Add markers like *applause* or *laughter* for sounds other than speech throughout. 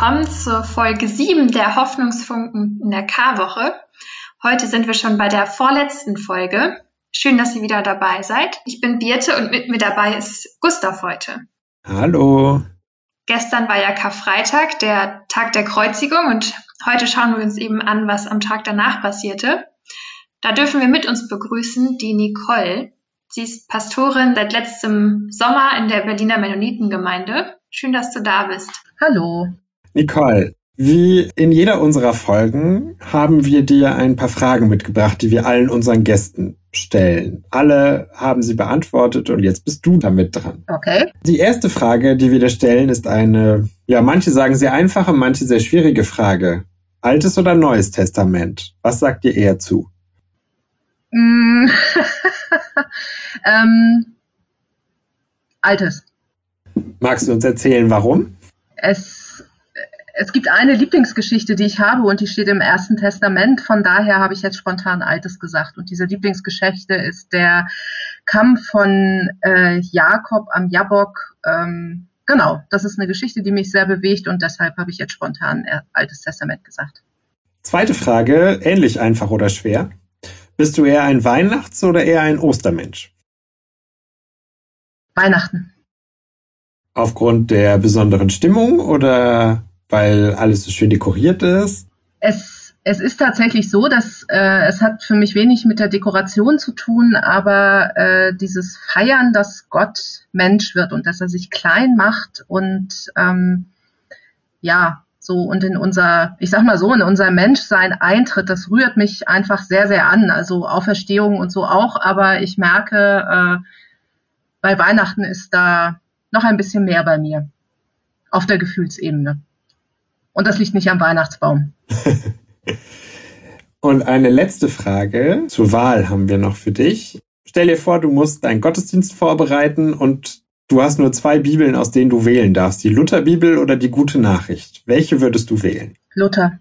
willkommen zur Folge 7 der Hoffnungsfunken in der K-Woche. Heute sind wir schon bei der vorletzten Folge. Schön, dass ihr wieder dabei seid. Ich bin Birte und mit mir dabei ist Gustav heute. Hallo. Gestern war ja Karfreitag, der Tag der Kreuzigung und heute schauen wir uns eben an, was am Tag danach passierte. Da dürfen wir mit uns begrüßen die Nicole. Sie ist Pastorin seit letztem Sommer in der Berliner Mennonitengemeinde. Schön, dass du da bist. Hallo. Nicole, wie in jeder unserer Folgen haben wir dir ein paar Fragen mitgebracht, die wir allen unseren Gästen stellen. Alle haben sie beantwortet und jetzt bist du damit dran. Okay. Die erste Frage, die wir dir stellen, ist eine, ja, manche sagen sehr einfache, manche sehr schwierige Frage. Altes oder Neues Testament? Was sagt ihr eher zu? Mm. *laughs* ähm, altes. Magst du uns erzählen, warum? Es, es gibt eine Lieblingsgeschichte, die ich habe und die steht im Ersten Testament. Von daher habe ich jetzt spontan Altes gesagt. Und diese Lieblingsgeschichte ist der Kampf von äh, Jakob am Jabok. Ähm, genau, das ist eine Geschichte, die mich sehr bewegt und deshalb habe ich jetzt spontan Altes Testament gesagt. Zweite Frage, ähnlich einfach oder schwer. Bist du eher ein Weihnachts- oder eher ein Ostermensch? Weihnachten. Aufgrund der besonderen Stimmung oder weil alles so schön dekoriert ist? Es, es ist tatsächlich so, dass äh, es hat für mich wenig mit der Dekoration zu tun, aber äh, dieses Feiern, dass Gott Mensch wird und dass er sich klein macht und ähm, ja, so und in unser, ich sag mal so, in unser Menschsein eintritt, das rührt mich einfach sehr, sehr an. Also Auferstehung und so auch, aber ich merke, äh, bei Weihnachten ist da noch ein bisschen mehr bei mir auf der Gefühlsebene. Und das liegt nicht am Weihnachtsbaum. *laughs* Und eine letzte Frage zur Wahl haben wir noch für dich. Stell dir vor, du musst einen Gottesdienst vorbereiten und du hast nur zwei Bibeln, aus denen du wählen darfst. Die Lutherbibel oder die gute Nachricht. Welche würdest du wählen? Luther.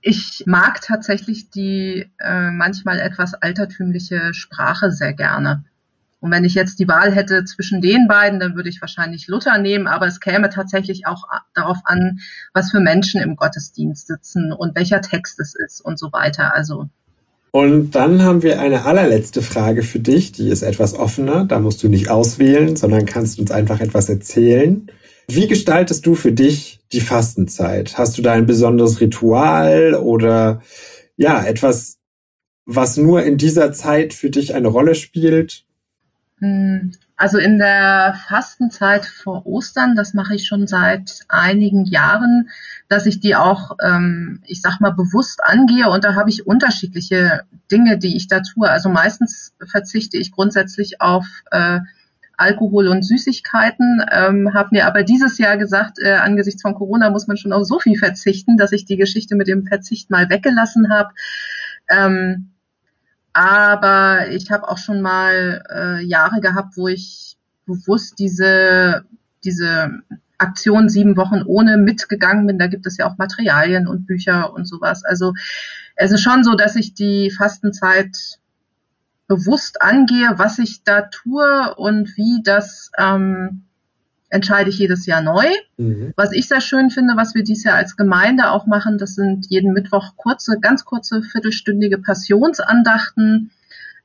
Ich mag tatsächlich die äh, manchmal etwas altertümliche Sprache sehr gerne. Und wenn ich jetzt die Wahl hätte zwischen den beiden, dann würde ich wahrscheinlich Luther nehmen, aber es käme tatsächlich auch darauf an, was für Menschen im Gottesdienst sitzen und welcher Text es ist und so weiter. Also und dann haben wir eine allerletzte Frage für dich, die ist etwas offener. Da musst du nicht auswählen, sondern kannst uns einfach etwas erzählen. Wie gestaltest du für dich die Fastenzeit? Hast du da ein besonderes Ritual oder ja, etwas, was nur in dieser Zeit für dich eine Rolle spielt? Hm, also in der Fastenzeit vor Ostern, das mache ich schon seit einigen Jahren, dass ich die auch, ähm, ich sag mal, bewusst angehe und da habe ich unterschiedliche Dinge, die ich da tue. Also meistens verzichte ich grundsätzlich auf äh, Alkohol und Süßigkeiten, ähm, habe mir aber dieses Jahr gesagt, äh, angesichts von Corona muss man schon auf so viel verzichten, dass ich die Geschichte mit dem Verzicht mal weggelassen habe. Ähm, aber ich habe auch schon mal äh, Jahre gehabt, wo ich bewusst diese, diese Aktion sieben Wochen ohne mitgegangen bin. Da gibt es ja auch Materialien und Bücher und sowas. Also es ist schon so, dass ich die Fastenzeit bewusst angehe, was ich da tue und wie das ähm, entscheide ich jedes Jahr neu. Mhm. Was ich sehr schön finde, was wir dieses Jahr als Gemeinde auch machen, das sind jeden Mittwoch kurze, ganz kurze, viertelstündige Passionsandachten.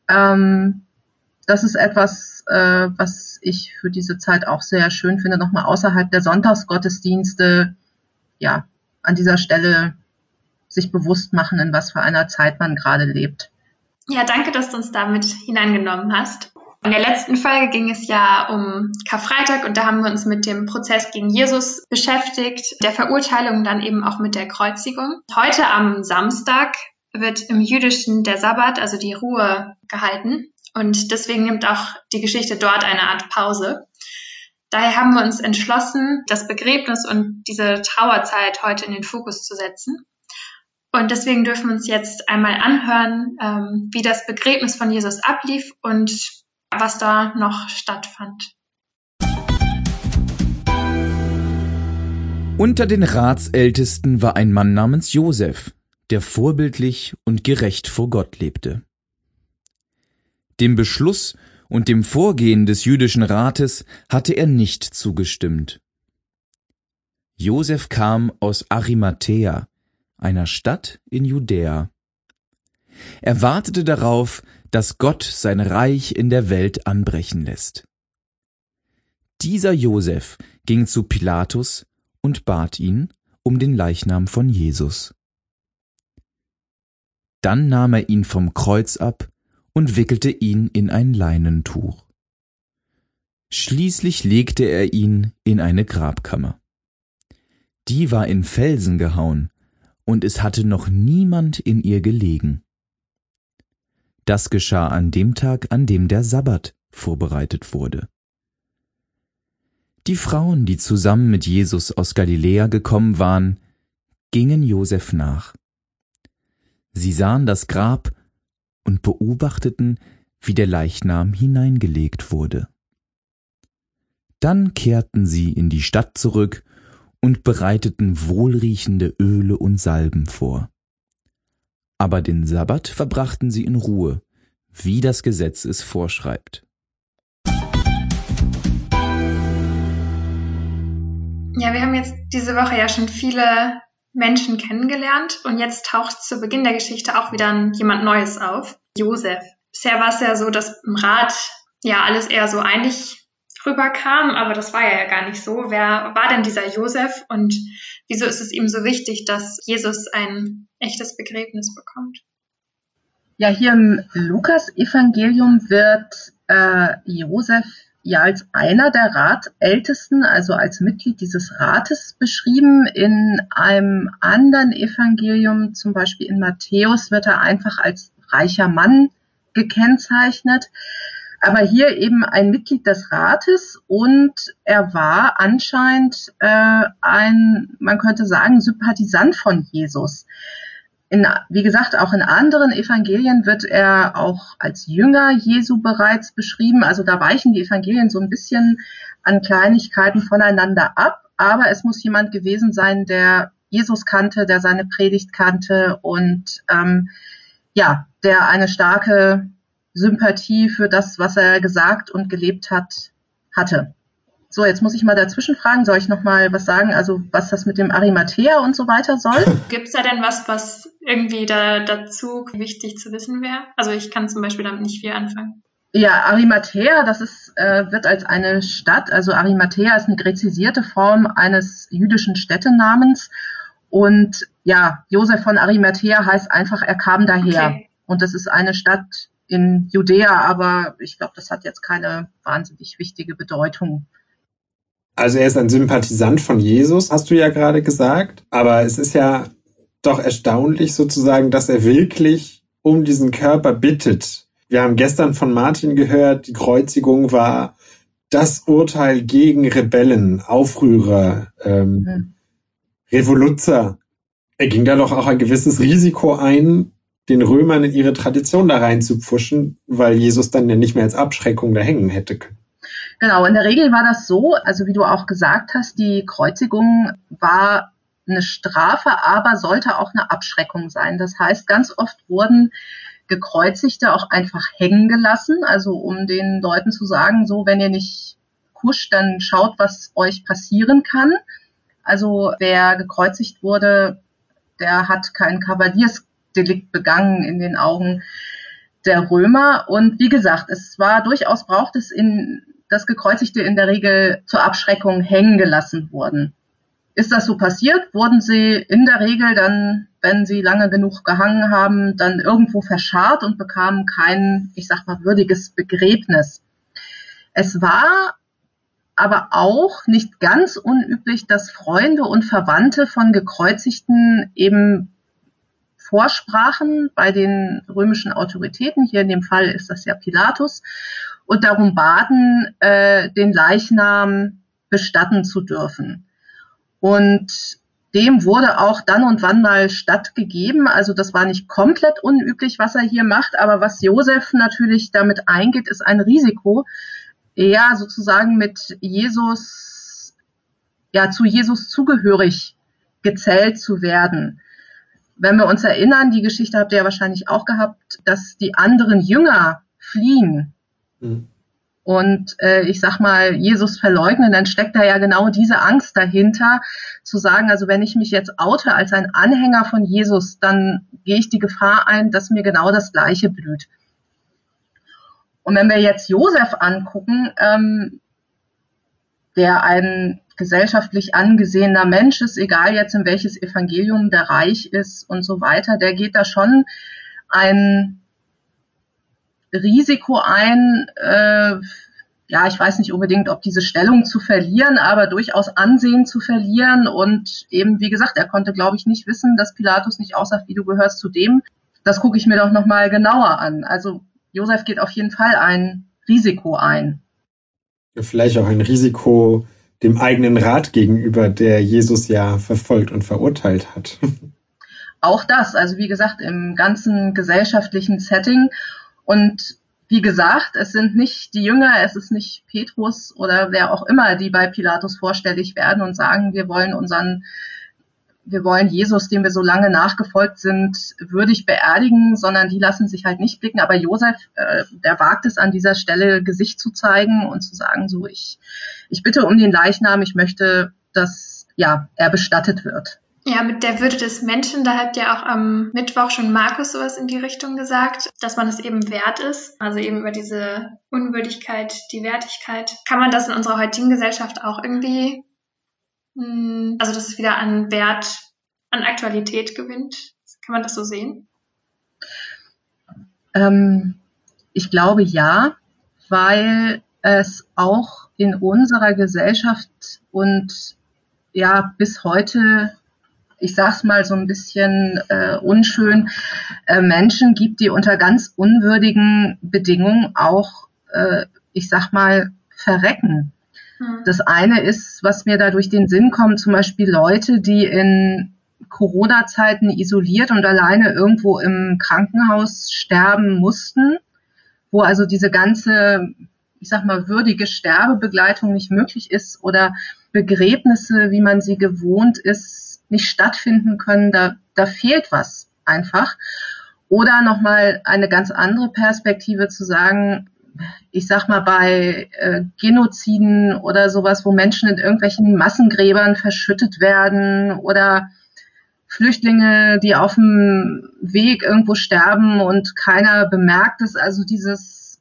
Ähm, das ist etwas, äh, was ich für diese Zeit auch sehr schön finde, nochmal außerhalb der Sonntagsgottesdienste, ja, an dieser Stelle sich bewusst machen, in was für einer Zeit man gerade lebt. Ja, danke, dass du uns damit hineingenommen hast. In der letzten Folge ging es ja um Karfreitag und da haben wir uns mit dem Prozess gegen Jesus beschäftigt, der Verurteilung dann eben auch mit der Kreuzigung. Heute am Samstag wird im Jüdischen der Sabbat, also die Ruhe, gehalten und deswegen nimmt auch die Geschichte dort eine Art Pause. Daher haben wir uns entschlossen, das Begräbnis und diese Trauerzeit heute in den Fokus zu setzen. Und deswegen dürfen wir uns jetzt einmal anhören, ähm, wie das Begräbnis von Jesus ablief und was da noch stattfand. Unter den Ratsältesten war ein Mann namens Josef, der vorbildlich und gerecht vor Gott lebte. Dem Beschluss und dem Vorgehen des jüdischen Rates hatte er nicht zugestimmt. Josef kam aus Arimathea, einer Stadt in Judäa. Er wartete darauf, dass Gott sein Reich in der Welt anbrechen lässt. Dieser Josef ging zu Pilatus und bat ihn um den Leichnam von Jesus. Dann nahm er ihn vom Kreuz ab und wickelte ihn in ein Leinentuch. Schließlich legte er ihn in eine Grabkammer. Die war in Felsen gehauen, und es hatte noch niemand in ihr gelegen. Das geschah an dem Tag, an dem der Sabbat vorbereitet wurde. Die Frauen, die zusammen mit Jesus aus Galiläa gekommen waren, gingen Josef nach. Sie sahen das Grab und beobachteten, wie der Leichnam hineingelegt wurde. Dann kehrten sie in die Stadt zurück und bereiteten wohlriechende Öle und Salben vor. Aber den Sabbat verbrachten sie in Ruhe, wie das Gesetz es vorschreibt. Ja, wir haben jetzt diese Woche ja schon viele Menschen kennengelernt und jetzt taucht zu Beginn der Geschichte auch wieder jemand Neues auf, Josef. Bisher war es ja so, dass im Rat ja alles eher so einig rüberkam, aber das war ja gar nicht so. Wer war denn dieser Josef und wieso ist es ihm so wichtig, dass Jesus ein echtes Begräbnis bekommt? Ja, hier im Lukas-Evangelium wird äh, Josef ja als einer der Ratältesten, also als Mitglied dieses Rates beschrieben. In einem anderen Evangelium, zum Beispiel in Matthäus, wird er einfach als reicher Mann gekennzeichnet aber hier eben ein Mitglied des Rates und er war anscheinend äh, ein, man könnte sagen, Sympathisant von Jesus. In, wie gesagt, auch in anderen Evangelien wird er auch als Jünger Jesu bereits beschrieben. Also da weichen die Evangelien so ein bisschen an Kleinigkeiten voneinander ab. Aber es muss jemand gewesen sein, der Jesus kannte, der seine Predigt kannte und ähm, ja, der eine starke Sympathie für das, was er gesagt und gelebt hat, hatte. So, jetzt muss ich mal dazwischen fragen, soll ich noch mal was sagen, also was das mit dem Arimathea und so weiter soll? *laughs* Gibt es da denn was, was irgendwie da dazu wichtig zu wissen wäre? Also ich kann zum Beispiel damit nicht viel anfangen. Ja, Arimathea, das ist, äh, wird als eine Stadt, also Arimathea ist eine gräzisierte Form eines jüdischen Städtenamens. Und ja, Josef von Arimathea heißt einfach, er kam daher. Okay. Und das ist eine Stadt in Judäa, aber ich glaube, das hat jetzt keine wahnsinnig wichtige Bedeutung. Also er ist ein Sympathisant von Jesus, hast du ja gerade gesagt, aber es ist ja doch erstaunlich sozusagen, dass er wirklich um diesen Körper bittet. Wir haben gestern von Martin gehört, die Kreuzigung war das Urteil gegen Rebellen, Aufrührer, ähm, mhm. Revoluzer. Er ging da doch auch ein gewisses Risiko ein, den Römern in ihre Tradition da reinzupfuschen, weil Jesus dann ja nicht mehr als Abschreckung da hängen hätte können. Genau, in der Regel war das so, also wie du auch gesagt hast, die Kreuzigung war eine Strafe, aber sollte auch eine Abschreckung sein. Das heißt, ganz oft wurden Gekreuzigte auch einfach hängen gelassen, also um den Leuten zu sagen, so, wenn ihr nicht kuscht, dann schaut, was euch passieren kann. Also wer gekreuzigt wurde, der hat kein Kavaliers Delikt begangen in den Augen der Römer. Und wie gesagt, es war durchaus braucht es in, dass Gekreuzigte in der Regel zur Abschreckung hängen gelassen wurden. Ist das so passiert, wurden sie in der Regel dann, wenn sie lange genug gehangen haben, dann irgendwo verscharrt und bekamen kein, ich sag mal, würdiges Begräbnis. Es war aber auch nicht ganz unüblich, dass Freunde und Verwandte von Gekreuzigten eben vorsprachen bei den römischen Autoritäten, hier in dem Fall ist das ja Pilatus, und darum baten, äh, den Leichnam bestatten zu dürfen. Und dem wurde auch dann und wann mal stattgegeben. Also das war nicht komplett unüblich, was er hier macht, aber was Josef natürlich damit eingeht, ist ein Risiko, eher sozusagen mit Jesus, ja, zu Jesus zugehörig gezählt zu werden wenn wir uns erinnern, die Geschichte habt ihr ja wahrscheinlich auch gehabt, dass die anderen Jünger fliehen. Mhm. und äh, ich sag mal, Jesus verleugnen, dann steckt da ja genau diese Angst dahinter, zu sagen, also wenn ich mich jetzt oute als ein Anhänger von Jesus, dann gehe ich die Gefahr ein, dass mir genau das Gleiche blüht. Und wenn wir jetzt Josef angucken, ähm, der ein gesellschaftlich angesehener Mensch ist, egal jetzt in welches Evangelium der reich ist und so weiter, der geht da schon ein Risiko ein, äh, ja, ich weiß nicht unbedingt, ob diese Stellung zu verlieren, aber durchaus Ansehen zu verlieren. Und eben, wie gesagt, er konnte, glaube ich, nicht wissen, dass Pilatus nicht aussagt, wie du gehörst zu dem. Das gucke ich mir doch nochmal genauer an. Also Josef geht auf jeden Fall ein Risiko ein. Vielleicht auch ein Risiko dem eigenen Rat gegenüber, der Jesus ja verfolgt und verurteilt hat. *laughs* Auch das, also wie gesagt, im ganzen gesellschaftlichen Setting. Und wie gesagt, es sind nicht die Jünger, es ist nicht Petrus oder wer auch immer, die bei Pilatus vorstellig werden und sagen, wir wollen unseren, wir wollen Jesus, dem wir so lange nachgefolgt sind, würdig beerdigen, sondern die lassen sich halt nicht blicken. Aber Josef, äh, der wagt es an dieser Stelle, Gesicht zu zeigen und zu sagen, so, ich, ich bitte um den Leichnam, ich möchte, dass, ja, er bestattet wird. Ja, mit der Würde des Menschen, da hat ja auch am Mittwoch schon Markus sowas in die Richtung gesagt, dass man es eben wert ist. Also eben über diese Unwürdigkeit, die Wertigkeit. Kann man das in unserer heutigen Gesellschaft auch irgendwie, also dass es wieder an Wert, an Aktualität gewinnt? Kann man das so sehen? Ähm, ich glaube ja, weil es auch in unserer Gesellschaft und ja bis heute ich sag's mal so ein bisschen äh, unschön, äh, Menschen gibt, die unter ganz unwürdigen Bedingungen auch, äh, ich sag mal, verrecken. Mhm. Das eine ist, was mir da durch den Sinn kommt, zum Beispiel Leute, die in Corona-Zeiten isoliert und alleine irgendwo im Krankenhaus sterben mussten, wo also diese ganze, ich sag mal, würdige Sterbebegleitung nicht möglich ist oder Begräbnisse, wie man sie gewohnt ist, nicht stattfinden können, da, da fehlt was einfach. Oder nochmal eine ganz andere Perspektive zu sagen, ich sag mal bei äh, Genoziden oder sowas, wo Menschen in irgendwelchen Massengräbern verschüttet werden oder Flüchtlinge, die auf dem Weg irgendwo sterben und keiner bemerkt es. Also dieses,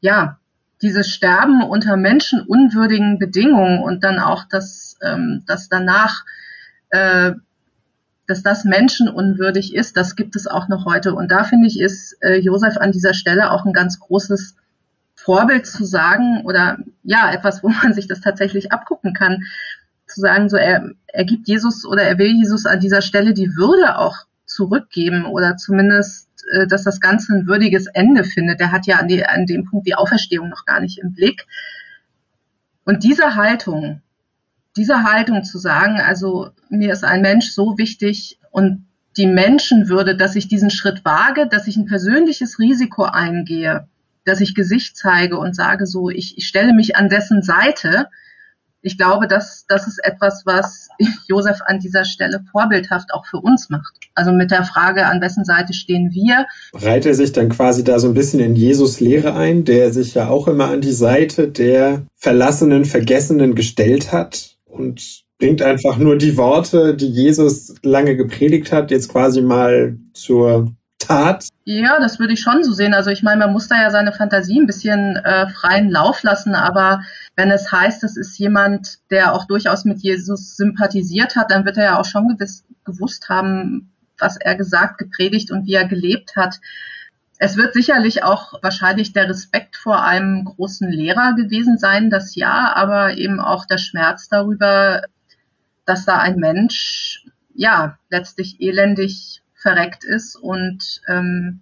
ja, dieses Sterben unter menschenunwürdigen Bedingungen und dann auch das, ähm, das danach äh, dass das menschenunwürdig ist, das gibt es auch noch heute. Und da finde ich, ist äh, Josef an dieser Stelle auch ein ganz großes Vorbild zu sagen oder ja, etwas, wo man sich das tatsächlich abgucken kann, zu sagen, so er, er gibt Jesus oder er will Jesus an dieser Stelle die Würde auch zurückgeben oder zumindest, äh, dass das Ganze ein würdiges Ende findet. Der hat ja an, die, an dem Punkt die Auferstehung noch gar nicht im Blick. Und diese Haltung, diese Haltung zu sagen, also mir ist ein Mensch so wichtig und die Menschenwürde, dass ich diesen Schritt wage, dass ich ein persönliches Risiko eingehe, dass ich Gesicht zeige und sage so, ich, ich stelle mich an dessen Seite, ich glaube, dass das ist etwas, was *laughs* Josef an dieser Stelle vorbildhaft auch für uns macht. Also mit der Frage, an wessen Seite stehen wir. Reiht er sich dann quasi da so ein bisschen in Jesus Lehre ein, der sich ja auch immer an die Seite der Verlassenen, Vergessenen gestellt hat und bringt einfach nur die Worte, die Jesus lange gepredigt hat, jetzt quasi mal zur Tat. Ja, das würde ich schon so sehen. Also ich meine, man muss da ja seine Fantasie ein bisschen äh, freien Lauf lassen, aber wenn es heißt, es ist jemand, der auch durchaus mit Jesus sympathisiert hat, dann wird er ja auch schon gewiss, gewusst haben, was er gesagt, gepredigt und wie er gelebt hat. Es wird sicherlich auch wahrscheinlich der Respekt vor einem großen Lehrer gewesen sein, das ja, aber eben auch der Schmerz darüber, dass da ein Mensch ja letztlich elendig verreckt ist und ähm,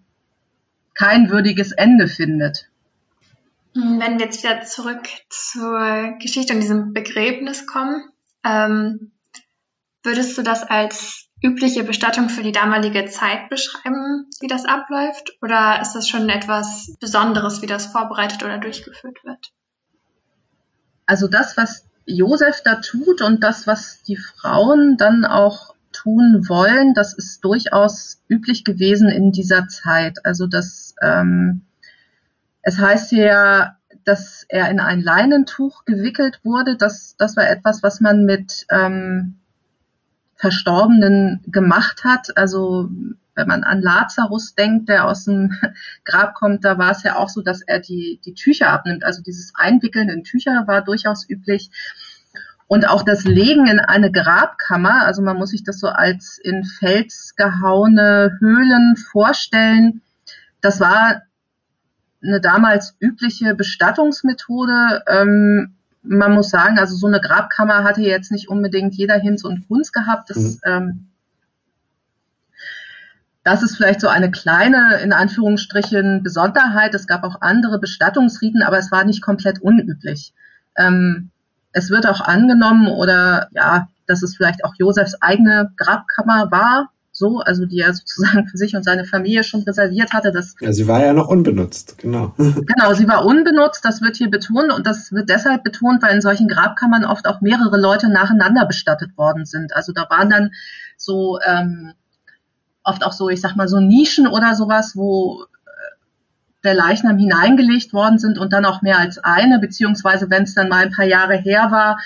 kein würdiges Ende findet. Wenn wir jetzt wieder zurück zur Geschichte und diesem Begräbnis kommen, ähm, würdest du das als übliche Bestattung für die damalige Zeit beschreiben, wie das abläuft? Oder ist das schon etwas Besonderes, wie das vorbereitet oder durchgeführt wird? Also das, was Josef da tut und das, was die Frauen dann auch tun wollen, das ist durchaus üblich gewesen in dieser Zeit. Also das, ähm, es heißt ja, dass er in ein Leinentuch gewickelt wurde. Das, das war etwas, was man mit ähm, Verstorbenen gemacht hat. Also wenn man an Lazarus denkt, der aus dem *laughs* Grab kommt, da war es ja auch so, dass er die, die Tücher abnimmt. Also dieses Einwickeln in Tücher war durchaus üblich. Und auch das Legen in eine Grabkammer, also man muss sich das so als in Fels gehauene Höhlen vorstellen. Das war eine damals übliche Bestattungsmethode. Ähm, man muss sagen, also so eine Grabkammer hatte jetzt nicht unbedingt jeder Hinz und Kunz gehabt. Das, mhm. ähm, das ist vielleicht so eine kleine, in Anführungsstrichen, Besonderheit. Es gab auch andere Bestattungsriten, aber es war nicht komplett unüblich. Ähm, es wird auch angenommen oder ja, dass es vielleicht auch Josefs eigene Grabkammer war, so, also die er sozusagen für sich und seine Familie schon reserviert hatte. Das ja, sie war ja noch unbenutzt, genau. *laughs* genau, sie war unbenutzt, das wird hier betont und das wird deshalb betont, weil in solchen Grabkammern oft auch mehrere Leute nacheinander bestattet worden sind. Also da waren dann so ähm, oft auch so, ich sag mal, so Nischen oder sowas, wo der Leichnam hineingelegt worden sind und dann auch mehr als eine, beziehungsweise wenn es dann mal ein paar Jahre her war,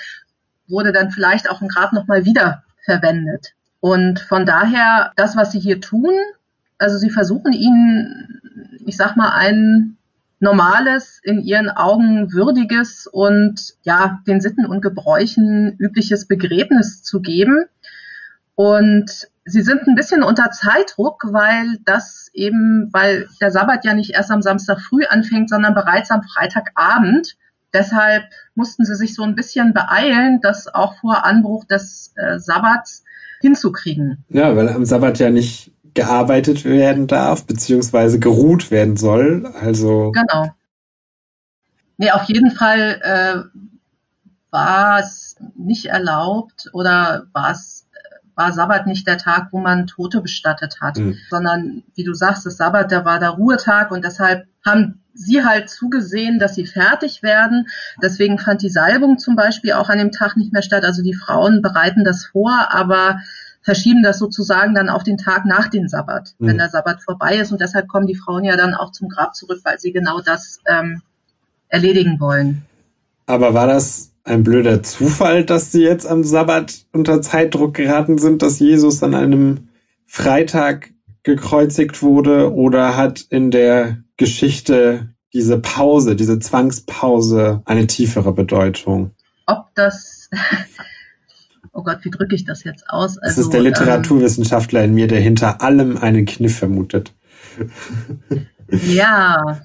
wurde dann vielleicht auch ein Grab nochmal wieder verwendet. Und von daher, das, was sie hier tun, also sie versuchen ihnen, ich sag mal, ein normales, in ihren Augen würdiges und ja, den Sitten und Gebräuchen übliches Begräbnis zu geben. Und sie sind ein bisschen unter Zeitdruck, weil das eben, weil der Sabbat ja nicht erst am Samstag früh anfängt, sondern bereits am Freitagabend. Deshalb mussten sie sich so ein bisschen beeilen, dass auch vor Anbruch des äh, Sabbats hinzukriegen. Ja, weil am Sabbat ja nicht gearbeitet werden darf, beziehungsweise geruht werden soll. Also. Genau. Nee, auf jeden Fall äh, war es nicht erlaubt oder war es war Sabbat nicht der Tag, wo man Tote bestattet hat, mhm. sondern wie du sagst, das Sabbat, der war der Ruhetag und deshalb haben sie halt zugesehen, dass sie fertig werden. Deswegen fand die Salbung zum Beispiel auch an dem Tag nicht mehr statt. Also die Frauen bereiten das vor, aber verschieben das sozusagen dann auf den Tag nach dem Sabbat, mhm. wenn der Sabbat vorbei ist. Und deshalb kommen die Frauen ja dann auch zum Grab zurück, weil sie genau das ähm, erledigen wollen. Aber war das ein blöder Zufall, dass sie jetzt am Sabbat unter Zeitdruck geraten sind, dass Jesus an einem Freitag gekreuzigt wurde? Oder hat in der Geschichte diese Pause, diese Zwangspause eine tiefere Bedeutung? Ob das, *laughs* oh Gott, wie drücke ich das jetzt aus? Also, es ist der ähm, Literaturwissenschaftler in mir, der hinter allem einen Kniff vermutet. Ja,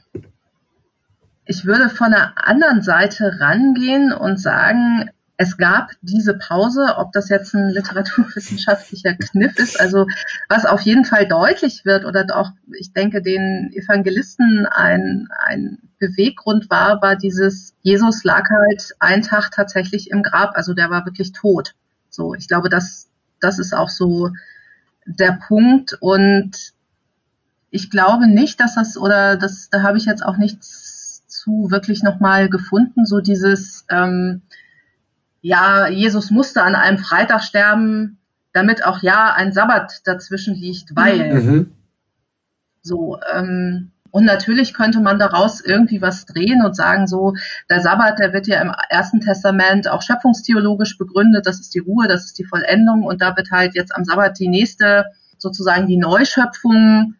ich würde von der anderen Seite rangehen und sagen, es gab diese Pause, ob das jetzt ein literaturwissenschaftlicher Kniff ist, also was auf jeden Fall deutlich wird oder auch, ich denke, den Evangelisten ein, ein Beweggrund war, war dieses, Jesus lag halt einen Tag tatsächlich im Grab, also der war wirklich tot. So, ich glaube, das, das ist auch so der Punkt und ich glaube nicht, dass das, oder das, da habe ich jetzt auch nichts zu wirklich nochmal gefunden, so dieses, ähm, ja, Jesus musste an einem Freitag sterben, damit auch ja ein Sabbat dazwischen liegt, weil mhm. so ähm, und natürlich könnte man daraus irgendwie was drehen und sagen, so, der Sabbat, der wird ja im Ersten Testament auch schöpfungstheologisch begründet, das ist die Ruhe, das ist die Vollendung und da wird halt jetzt am Sabbat die nächste, sozusagen die Neuschöpfung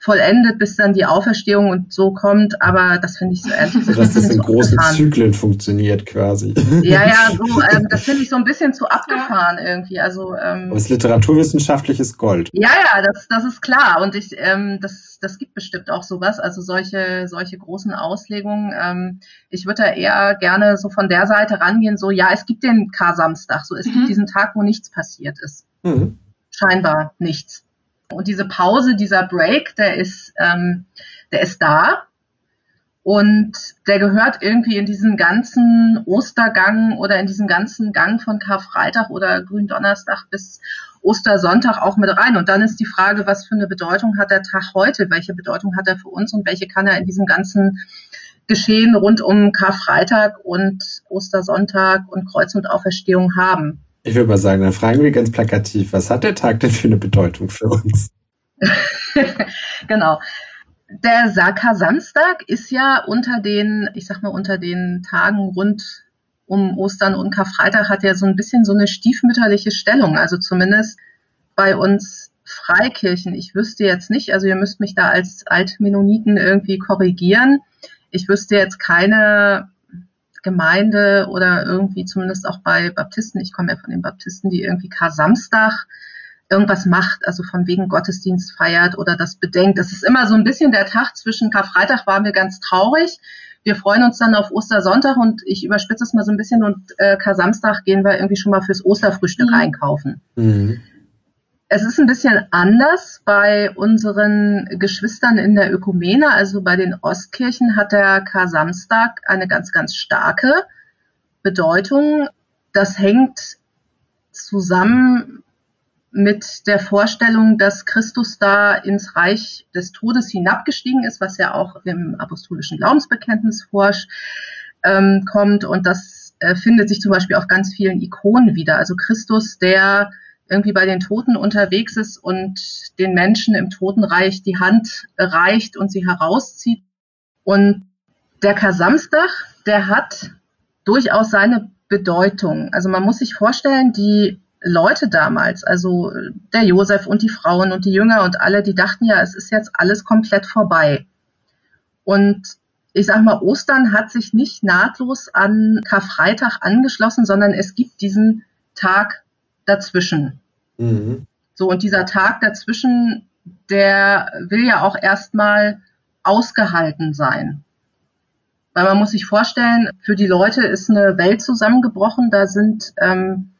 vollendet, bis dann die Auferstehung und so kommt, aber das finde ich so ehrlich gesagt. Dass das in großen abgefahren. Zyklen funktioniert quasi. Ja, ja, *laughs* so, ähm, das finde ich so ein bisschen zu abgefahren irgendwie. Also, ähm, aber es ist literaturwissenschaftliches Gold. Ja, ja, das, das ist klar. Und ich, ähm, das, das gibt bestimmt auch sowas, also solche, solche großen Auslegungen. Ähm, ich würde da eher gerne so von der Seite rangehen, so, ja, es gibt den Kar-Samstag, so, es mhm. gibt diesen Tag, wo nichts passiert ist. Mhm. Scheinbar nichts. Und diese Pause, dieser Break, der ist, ähm, der ist da. Und der gehört irgendwie in diesen ganzen Ostergang oder in diesen ganzen Gang von Karfreitag oder Gründonnerstag bis Ostersonntag auch mit rein. Und dann ist die Frage, was für eine Bedeutung hat der Tag heute? Welche Bedeutung hat er für uns und welche kann er in diesem ganzen Geschehen rund um Karfreitag und Ostersonntag und Kreuz und Auferstehung haben? Ich würde mal sagen, dann fragen wir ganz plakativ, was hat der Tag denn für eine Bedeutung für uns? *laughs* genau. Der Saka Samstag ist ja unter den, ich sag mal, unter den Tagen rund um Ostern und Karfreitag hat ja so ein bisschen so eine stiefmütterliche Stellung. Also zumindest bei uns Freikirchen. Ich wüsste jetzt nicht, also ihr müsst mich da als Altmenoniten irgendwie korrigieren. Ich wüsste jetzt keine Gemeinde oder irgendwie zumindest auch bei Baptisten, ich komme ja von den Baptisten, die irgendwie Kar-Samstag irgendwas macht, also von wegen Gottesdienst feiert oder das bedenkt. Das ist immer so ein bisschen der Tag zwischen Karfreitag waren wir ganz traurig. Wir freuen uns dann auf Ostersonntag und ich überspitze es mal so ein bisschen und äh, Kar-Samstag gehen wir irgendwie schon mal fürs Osterfrühstück mhm. einkaufen. Mhm. Es ist ein bisschen anders bei unseren Geschwistern in der Ökumene. Also bei den Ostkirchen hat der Kar-Samstag eine ganz, ganz starke Bedeutung. Das hängt zusammen mit der Vorstellung, dass Christus da ins Reich des Todes hinabgestiegen ist, was ja auch im apostolischen Glaubensbekenntnis vorkommt. Ähm, und das äh, findet sich zum Beispiel auf ganz vielen Ikonen wieder. Also Christus, der irgendwie bei den Toten unterwegs ist und den Menschen im Totenreich die Hand reicht und sie herauszieht. Und der Kasamstag, der hat durchaus seine Bedeutung. Also man muss sich vorstellen, die Leute damals, also der Josef und die Frauen und die Jünger und alle, die dachten ja, es ist jetzt alles komplett vorbei. Und ich sag mal, Ostern hat sich nicht nahtlos an Karfreitag angeschlossen, sondern es gibt diesen Tag dazwischen. Mhm. So, und dieser Tag dazwischen, der will ja auch erstmal ausgehalten sein. Weil man muss sich vorstellen, für die Leute ist eine Welt zusammengebrochen, da sind ähm,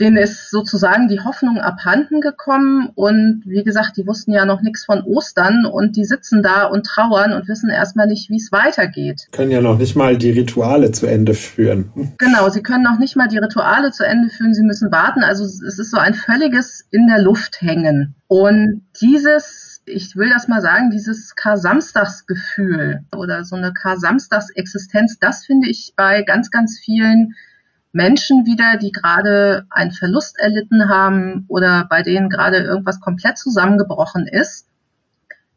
denen ist sozusagen die Hoffnung abhanden gekommen und wie gesagt, die wussten ja noch nichts von Ostern und die sitzen da und trauern und wissen erstmal nicht, wie es weitergeht. Können ja noch nicht mal die Rituale zu Ende führen. Genau, sie können noch nicht mal die Rituale zu Ende führen, sie müssen warten. Also es ist so ein völliges in der Luft hängen. Und dieses ich will das mal sagen, dieses Kar-Samstagsgefühl oder so eine Kar-Samstags-Existenz, das finde ich bei ganz, ganz vielen Menschen wieder, die gerade einen Verlust erlitten haben oder bei denen gerade irgendwas komplett zusammengebrochen ist,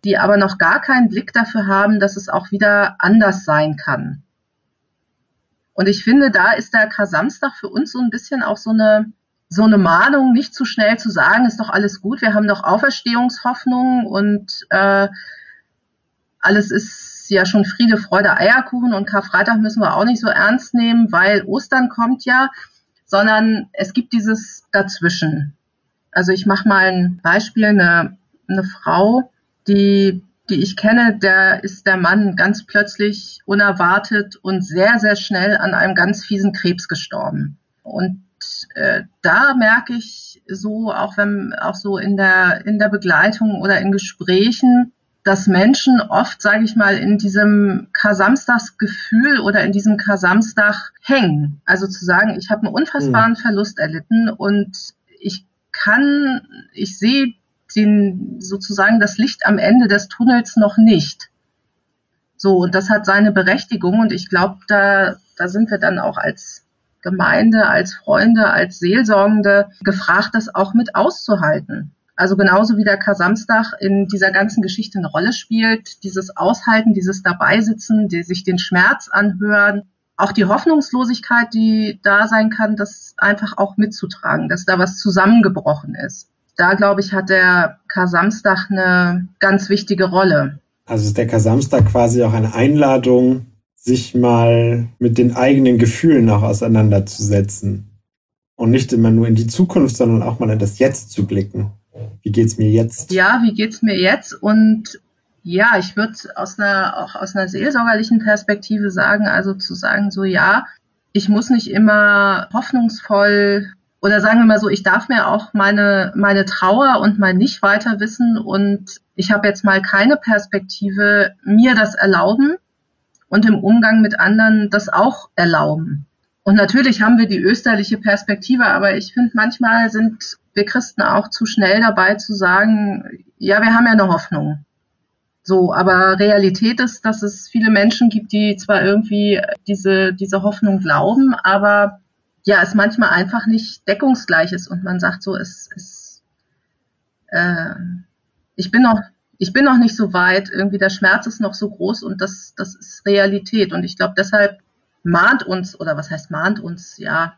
die aber noch gar keinen Blick dafür haben, dass es auch wieder anders sein kann. Und ich finde, da ist der Kar-Samstag für uns so ein bisschen auch so eine, so eine Mahnung, nicht zu schnell zu sagen, ist doch alles gut, wir haben doch Auferstehungshoffnung und äh, alles ist ja schon Friede, Freude, Eierkuchen und Karfreitag müssen wir auch nicht so ernst nehmen, weil Ostern kommt ja, sondern es gibt dieses dazwischen. Also ich mache mal ein Beispiel, eine, eine Frau, die, die ich kenne, der ist der Mann ganz plötzlich unerwartet und sehr, sehr schnell an einem ganz fiesen Krebs gestorben. Und äh, da merke ich so, auch wenn auch so in der in der Begleitung oder in Gesprächen, dass Menschen oft, sage ich mal, in diesem Kasamstagsgefühl oder in diesem Kasamstag hängen. Also zu sagen, ich habe einen unfassbaren mhm. Verlust erlitten und ich kann, ich sehe den sozusagen das Licht am Ende des Tunnels noch nicht. So, und das hat seine Berechtigung und ich glaube, da, da sind wir dann auch als Gemeinde, als Freunde, als Seelsorgende gefragt, das auch mit auszuhalten. Also genauso wie der Kasamstag in dieser ganzen Geschichte eine Rolle spielt, dieses Aushalten, dieses Dabeisitzen, die sich den Schmerz anhören, auch die Hoffnungslosigkeit, die da sein kann, das einfach auch mitzutragen, dass da was zusammengebrochen ist. Da, glaube ich, hat der Kasamstag eine ganz wichtige Rolle. Also ist der Kasamstag quasi auch eine Einladung, sich mal mit den eigenen Gefühlen auch auseinanderzusetzen. Und nicht immer nur in die Zukunft, sondern auch mal in das Jetzt zu blicken. Wie geht's mir jetzt? Ja, wie geht's mir jetzt? Und ja, ich würde aus einer, auch aus einer seelsorgerlichen Perspektive sagen, also zu sagen, so ja, ich muss nicht immer hoffnungsvoll oder sagen wir mal so, ich darf mir auch meine, meine Trauer und mein Nicht weiter wissen und ich habe jetzt mal keine Perspektive, mir das erlauben und im Umgang mit anderen das auch erlauben. Und natürlich haben wir die österliche Perspektive, aber ich finde, manchmal sind wir Christen auch zu schnell dabei zu sagen, ja, wir haben ja eine Hoffnung. So, aber Realität ist, dass es viele Menschen gibt, die zwar irgendwie diese, diese Hoffnung glauben, aber ja, es manchmal einfach nicht deckungsgleich ist und man sagt so, es ist, äh, ich bin noch, ich bin noch nicht so weit, irgendwie der Schmerz ist noch so groß und das, das ist Realität. Und ich glaube, deshalb mahnt uns, oder was heißt mahnt uns, ja,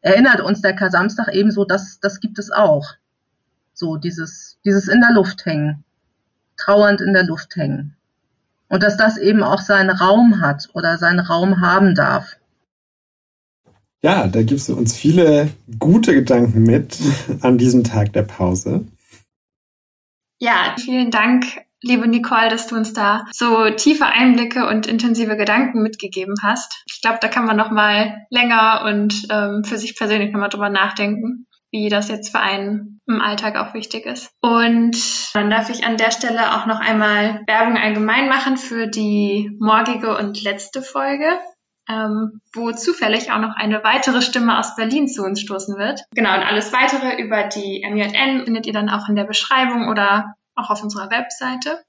erinnert uns der Kasamstag ebenso, dass das gibt es auch. So dieses, dieses in der Luft hängen, trauernd in der Luft hängen. Und dass das eben auch seinen Raum hat oder seinen Raum haben darf. Ja, da gibst du uns viele gute Gedanken mit an diesem Tag der Pause. Ja, vielen Dank, liebe Nicole, dass du uns da so tiefe Einblicke und intensive Gedanken mitgegeben hast. Ich glaube, da kann man noch mal länger und ähm, für sich persönlich noch mal drüber nachdenken, wie das jetzt für einen im Alltag auch wichtig ist. Und dann darf ich an der Stelle auch noch einmal Werbung allgemein machen für die morgige und letzte Folge ähm, wo zufällig auch noch eine weitere Stimme aus Berlin zu uns stoßen wird. Genau, und alles weitere über die MJN findet ihr dann auch in der Beschreibung oder auch auf unserer Webseite.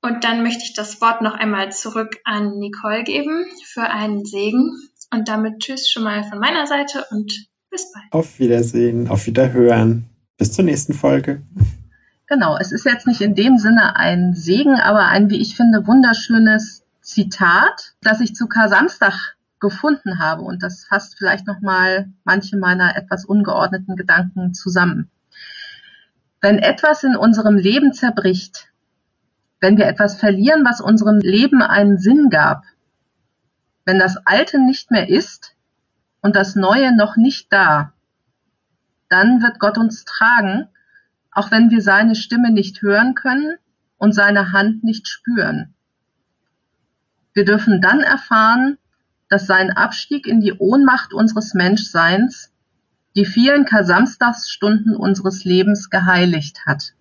Und dann möchte ich das Wort noch einmal zurück an Nicole geben für einen Segen. Und damit tschüss schon mal von meiner Seite und bis bald. Auf Wiedersehen, auf Wiederhören. Bis zur nächsten Folge. Genau, es ist jetzt nicht in dem Sinne ein Segen, aber ein, wie ich finde, wunderschönes Zitat, das ich zu Kar-Samstag gefunden habe und das fasst vielleicht nochmal manche meiner etwas ungeordneten Gedanken zusammen. Wenn etwas in unserem Leben zerbricht, wenn wir etwas verlieren, was unserem Leben einen Sinn gab, wenn das Alte nicht mehr ist und das Neue noch nicht da, dann wird Gott uns tragen, auch wenn wir seine Stimme nicht hören können und seine Hand nicht spüren. Wir dürfen dann erfahren, dass sein Abstieg in die Ohnmacht unseres Menschseins die vielen Kasamstagsstunden unseres Lebens geheiligt hat.